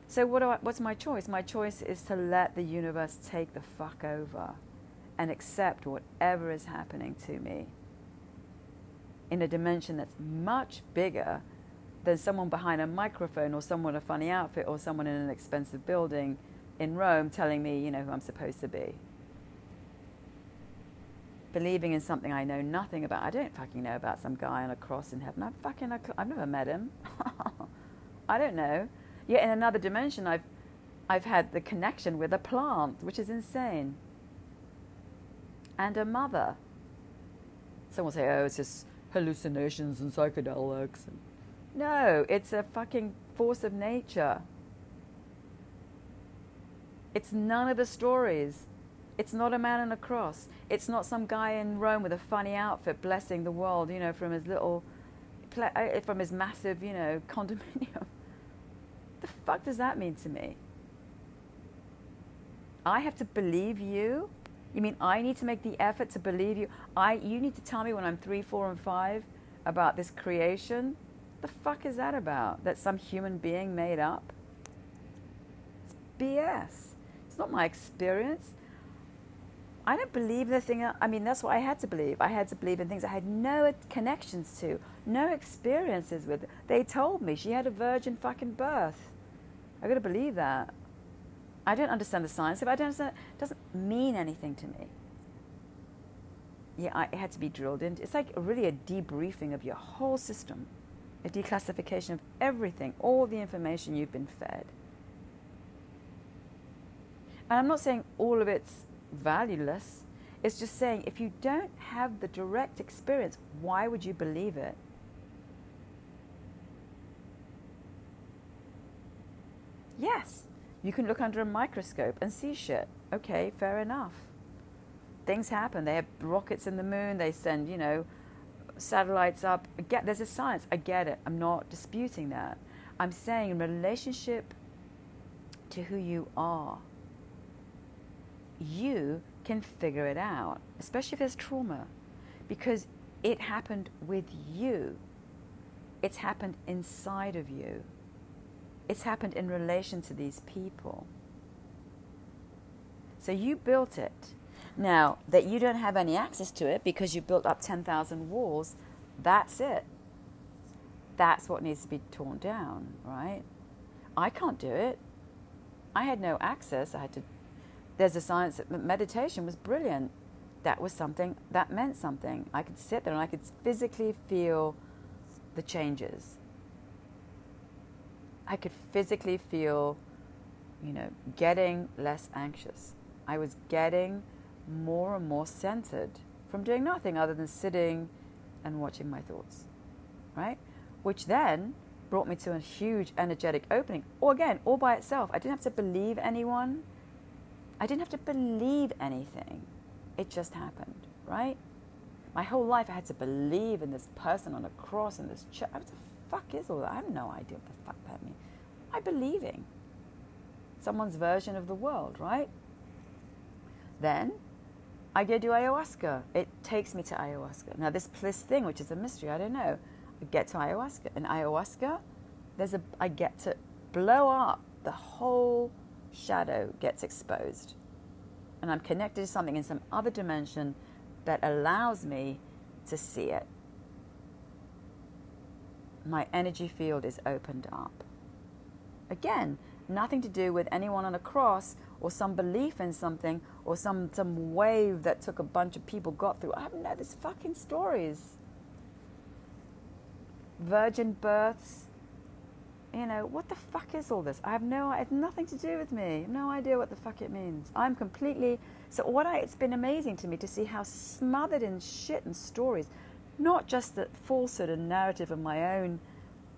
So what I, what's my choice? My choice is to let the universe take the fuck over and accept whatever is happening to me in a dimension that's much bigger than someone behind a microphone or someone in a funny outfit or someone in an expensive building in Rome telling me, you know, who I'm supposed to be. Believing in something I know nothing about. I don't fucking know about some guy on a cross in heaven. I fucking, I've never met him. *laughs* I don't know. Yet in another dimension, I've, I've had the connection with a plant, which is insane. And a mother. Someone will say, oh, it's just hallucinations and psychedelics. No, it's a fucking force of nature. It's none of the stories. It's not a man on a cross. It's not some guy in Rome with a funny outfit blessing the world, you know, from his little, uh, from his massive, you know, *laughs* condominium. The fuck does that mean to me? I have to believe you? You mean I need to make the effort to believe you? I, you need to tell me when I'm three, four, and five about this creation? The fuck is that about? That some human being made up? It's BS. It's not my experience. I don't believe the thing. I mean, that's what I had to believe. I had to believe in things I had no connections to, no experiences with. They told me she had a virgin fucking birth. I got to believe that. I don't understand the science. If I don't understand, it doesn't mean anything to me. Yeah, I, it had to be drilled in. It's like really a debriefing of your whole system, a declassification of everything, all the information you've been fed. And I'm not saying all of it's valueless. It's just saying if you don't have the direct experience, why would you believe it? Yes, you can look under a microscope and see shit. Okay, fair enough. Things happen. They have rockets in the moon. They send, you know, satellites up. Get there's a science. I get it. I'm not disputing that. I'm saying in relationship to who you are, you can figure it out, especially if there's trauma, because it happened with you. It's happened inside of you. It's happened in relation to these people. So you built it. Now, that you don't have any access to it because you built up 10,000 walls, that's it. That's what needs to be torn down, right? I can't do it. I had no access. I had to. There's a science that meditation was brilliant. That was something that meant something. I could sit there and I could physically feel the changes. I could physically feel, you know, getting less anxious. I was getting more and more centered from doing nothing other than sitting and watching my thoughts, right? Which then brought me to a huge energetic opening. Or again, all by itself. I didn't have to believe anyone. I didn't have to believe anything. It just happened, right? My whole life I had to believe in this person on a cross and this church. What the fuck is all that? I have no idea what the fuck that means. I'm believing someone's version of the world, right? Then I go do ayahuasca. It takes me to ayahuasca. Now, this bliss thing, which is a mystery, I don't know I get to ayahuasca. And ayahuasca, there's a I get to blow up the whole shadow gets exposed. And I'm connected to something in some other dimension that allows me to see it. My energy field is opened up. Again, nothing to do with anyone on a cross or some belief in something or some, some wave that took a bunch of people got through. I have no, there's fucking stories virgin births. You know, what the fuck is all this? I have no, it has nothing to do with me. No idea what the fuck it means. I'm completely, so what I, it's been amazing to me to see how smothered in shit and stories, not just the falsehood and narrative of my own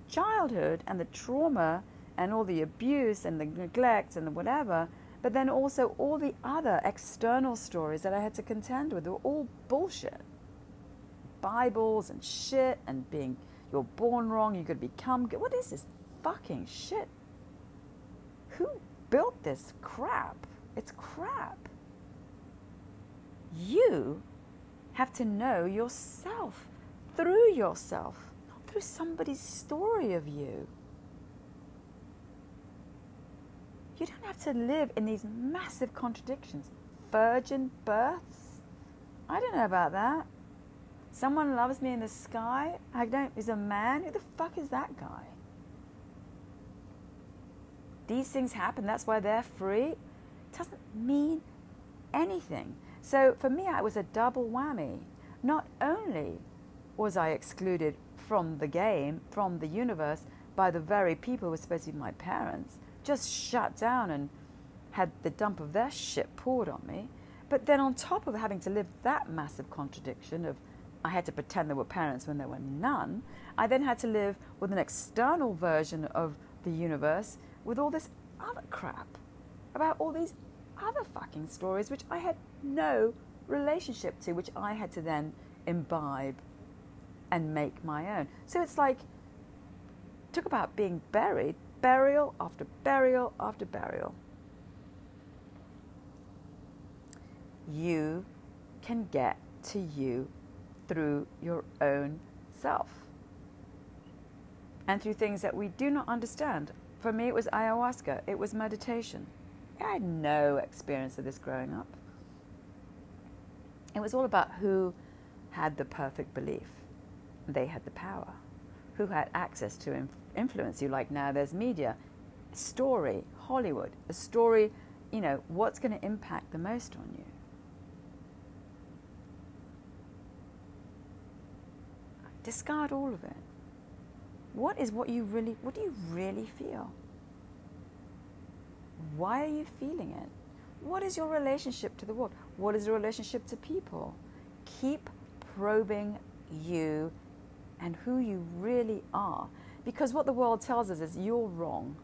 childhood and the trauma and all the abuse and the neglect and the whatever, but then also all the other external stories that I had to contend with. Were all bullshit. Bibles and shit and being you're born wrong, you could become good. What is this fucking shit? Who built this crap? It's crap. You have to know yourself through yourself, not through somebody's story of you. You don't have to live in these massive contradictions. Virgin births? I don't know about that. Someone loves me in the sky. I don't. Is a man. Who the fuck is that guy? These things happen. That's why they're free. It doesn't mean anything. So for me, it was a double whammy. Not only was I excluded from the game, from the universe, by the very people who were supposed to be my parents, just shut down and had the dump of their shit poured on me. But then, on top of having to live that massive contradiction of I had to pretend there were parents when there were none. I then had to live with an external version of the universe with all this other crap about all these other fucking stories which I had no relationship to, which I had to then imbibe and make my own. So it's like, talk about being buried, burial after burial after burial. You can get to you through your own self and through things that we do not understand. For me, it was ayahuasca, it was meditation. I had no experience of this growing up. It was all about who had the perfect belief. They had the power. Who had access to influence you? Like now, there's media, story, Hollywood, a story, you know, what's going to impact the most on you? Discard all of it. What is what you really, what do you really feel? Why are you feeling it? What is your relationship to the world? What is your relationship to people? Keep probing you and who you really are. Because what the world tells us is you're wrong.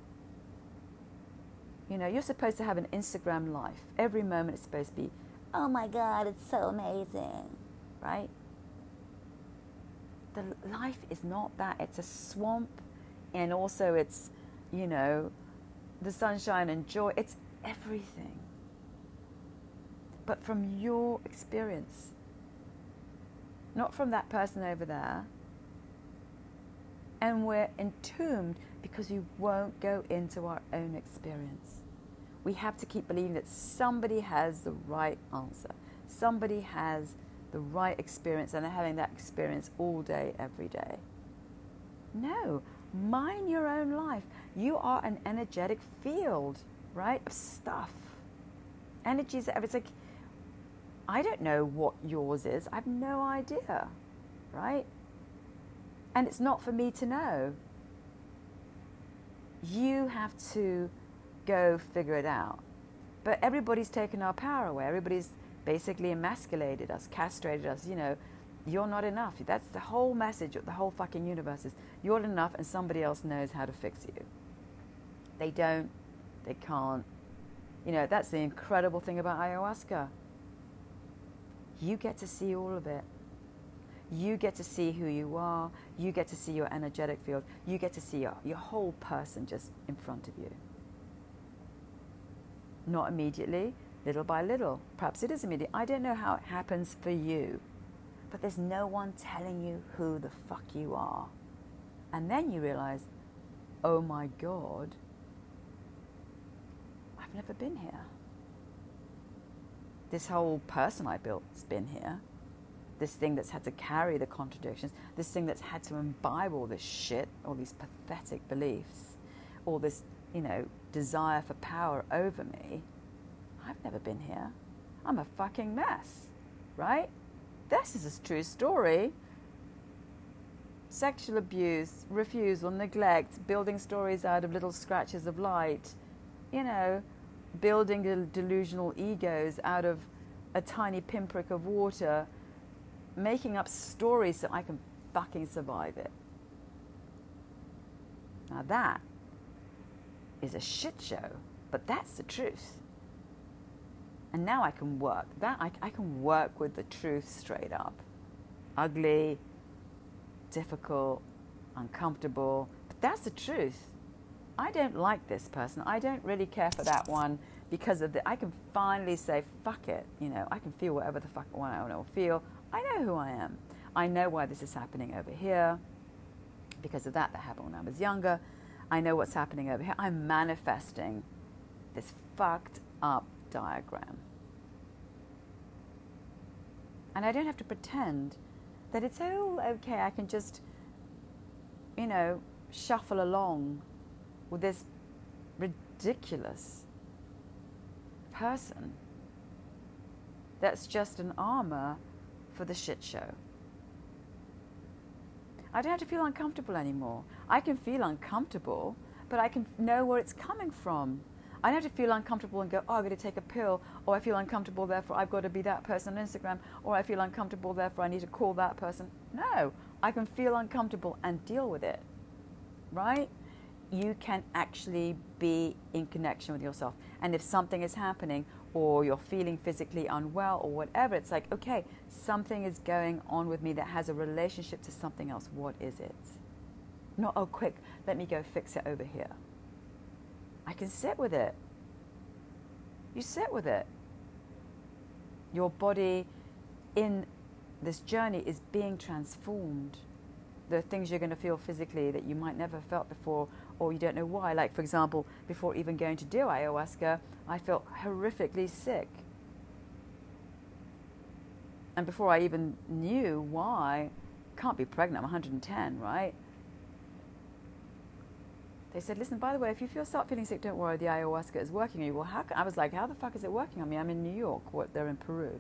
You know, you're supposed to have an Instagram life. Every moment is supposed to be, oh my God, it's so amazing, right? the life is not that. It's a swamp, and also it's, you know, the sunshine and joy. It's everything. but from your experience, not from that person over there. And we're entombed because we won't go into our own experience. We have to keep believing that somebody has the right answer, somebody has the right experience, and they're having that experience all day, every day. No, mind your own life. You are an energetic field, right, of stuff. Energies, it's like, I don't know what yours is. I have no idea, right? And it's not for me to know. You have to go figure it out. But everybody's taken our power away. Everybody's basically emasculated us, castrated us, you know, you're not enough. That's the whole message of the whole fucking universe is you're not enough and somebody else knows how to fix you. They don't, they can't. You know, that's the incredible thing about ayahuasca. You get to see all of it. You get to see who you are. You get to see your energetic field. You get to see your, your whole person just in front of you. Not immediately, little by little. Perhaps it is immediate. I don't know how it happens for you, but there's no one telling you who the fuck you are. And then you realize, oh my God, I've never been here. This whole person I built's been here. This thing that's had to carry the contradictions, this thing that's had to imbibe all this shit, all these pathetic beliefs, all this, you know, desire for power over me I've never been here. I'm a fucking mess, right? This is a true story. Sexual abuse, refusal, neglect, building stories out of little scratches of light, you know, building delusional egos out of a tiny pinprick of water, making up stories so I can fucking survive it. Now that is a shit show, but that's the truth. And now I can work. That I, I can work with the truth straight up. Ugly, difficult, uncomfortable, but that's the truth. I don't like this person. I don't really care for that one because of the. I can finally say fuck it. You know, I can feel whatever the fuck I want to feel. I know who I am. I know why this is happening over here. Because of that, that happened when I was younger. I know what's happening over here. I'm manifesting this fucked up diagram. And I don't have to pretend that it's all okay, I can just, you know, shuffle along with this ridiculous person that's just an armor for the shit show. I don't have to feel uncomfortable anymore. I can feel uncomfortable, but I can know where it's coming from. I don't have to feel uncomfortable and go, oh, I've got to take a pill, or I feel uncomfortable, therefore I've got to be that person on Instagram, or I feel uncomfortable, therefore I need to call that person. No, I can feel uncomfortable and deal with it, right? You can actually be in connection with yourself. And if something is happening, or you're feeling physically unwell, or whatever, it's like, okay, something is going on with me that has a relationship to something else. What is it? Not, oh, quick, let me go fix it over here. I can sit with it. You sit with it. Your body in this journey is being transformed. There are things you're going to feel physically that you might never have felt before, or you don't know why. Like, for example, before even going to do ayahuasca, I felt horrifically sick. And before I even knew why, can't be pregnant, I'm 110, right? They said, listen, by the way, if you feel start feeling sick, don't worry, the ayahuasca is working on you. Well, how I was like, how the fuck is it working on me? I'm in New York. What? They're in Peru.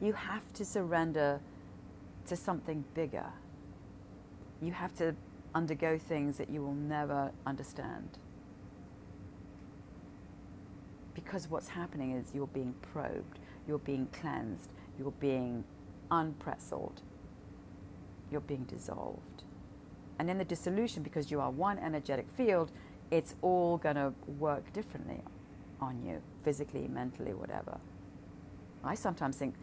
You have to surrender to something bigger. You have to undergo things that you will never understand. Because what's happening is you're being probed, you're being cleansed, you're being unpretzeled, you're being dissolved. And in the dissolution, because you are one energetic field, it's all going to work differently on you, physically, mentally, whatever. I sometimes think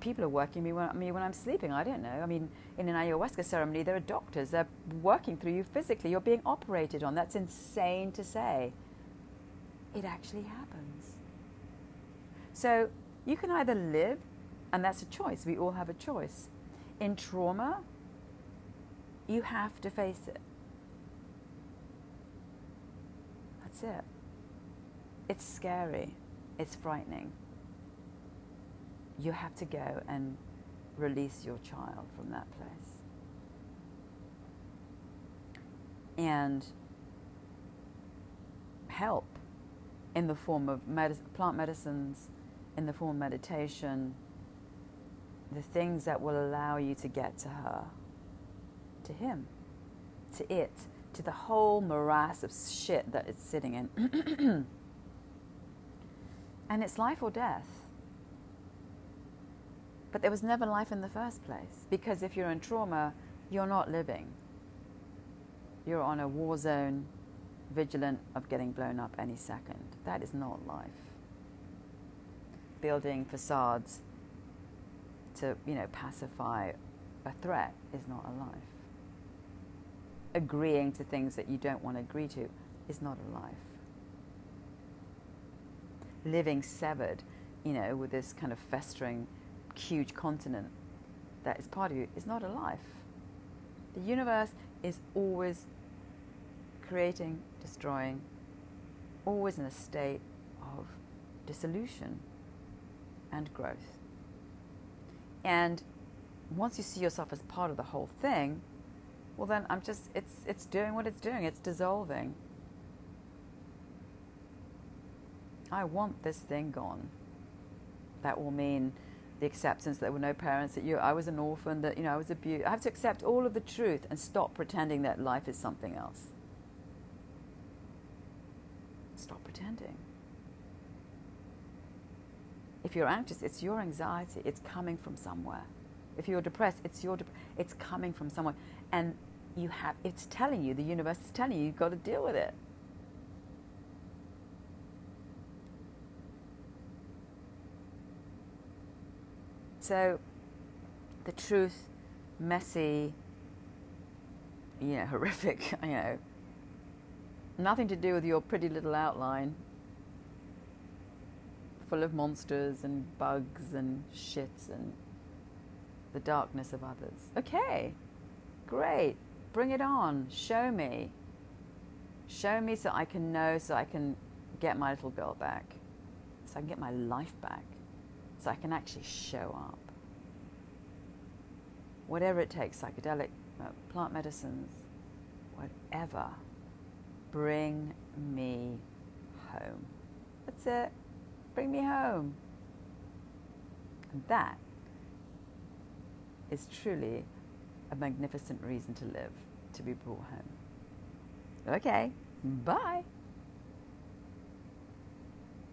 people are working me when, me when I'm sleeping. I don't know. I mean, in an ayahuasca ceremony, there are doctors. They're working through you physically. You're being operated on. That's insane to say. It actually happens. So you can either live, and that's a choice. We all have a choice. In trauma, you have to face it. That's it. It's scary. It's frightening. You have to go and release your child from that place. And help in the form of plant medicines, in the form of meditation, the things that will allow you to get to her, to him, to it, to the whole morass of shit that it's sitting in. *clears throat* and it's life or death. But there was never life in the first place because if you're in trauma, you're not living. You're on a war zone vigilant of getting blown up any second. That is not life. Building facades to, you know, pacify a threat is not a life. Agreeing to things that you don't want to agree to is not a life. Living severed, you know, with this kind of festering, huge continent that is part of you is not a life. The universe is always creating, destroying, always in a state of dissolution and growth. And once you see yourself as part of the whole thing, well then I'm just it's it's doing what it's doing, it's dissolving. I want this thing gone. That will mean the acceptance that there were no parents, that you I was an orphan, that you know I was abused. I have to accept all of the truth and stop pretending that life is something else. Stop pretending. If you're anxious, it's your anxiety. It's coming from somewhere. If you're depressed, it's your. it's coming from somewhere, and you have. It's telling you. The universe is telling you. You've got to deal with it. So, the truth, messy, you know, *laughs* horrific, you know, Nothing to do with your pretty little outline full of monsters and bugs and shits and the darkness of others. Okay, great. Bring it on. Show me. Show me so I can know, so I can get my little girl back, so I can get my life back, so I can actually show up. Whatever it takes psychedelic, uh, plant medicines, whatever. Bring me home. That's it. Bring me home. And that is truly a magnificent reason to live, to be brought home. Okay, bye.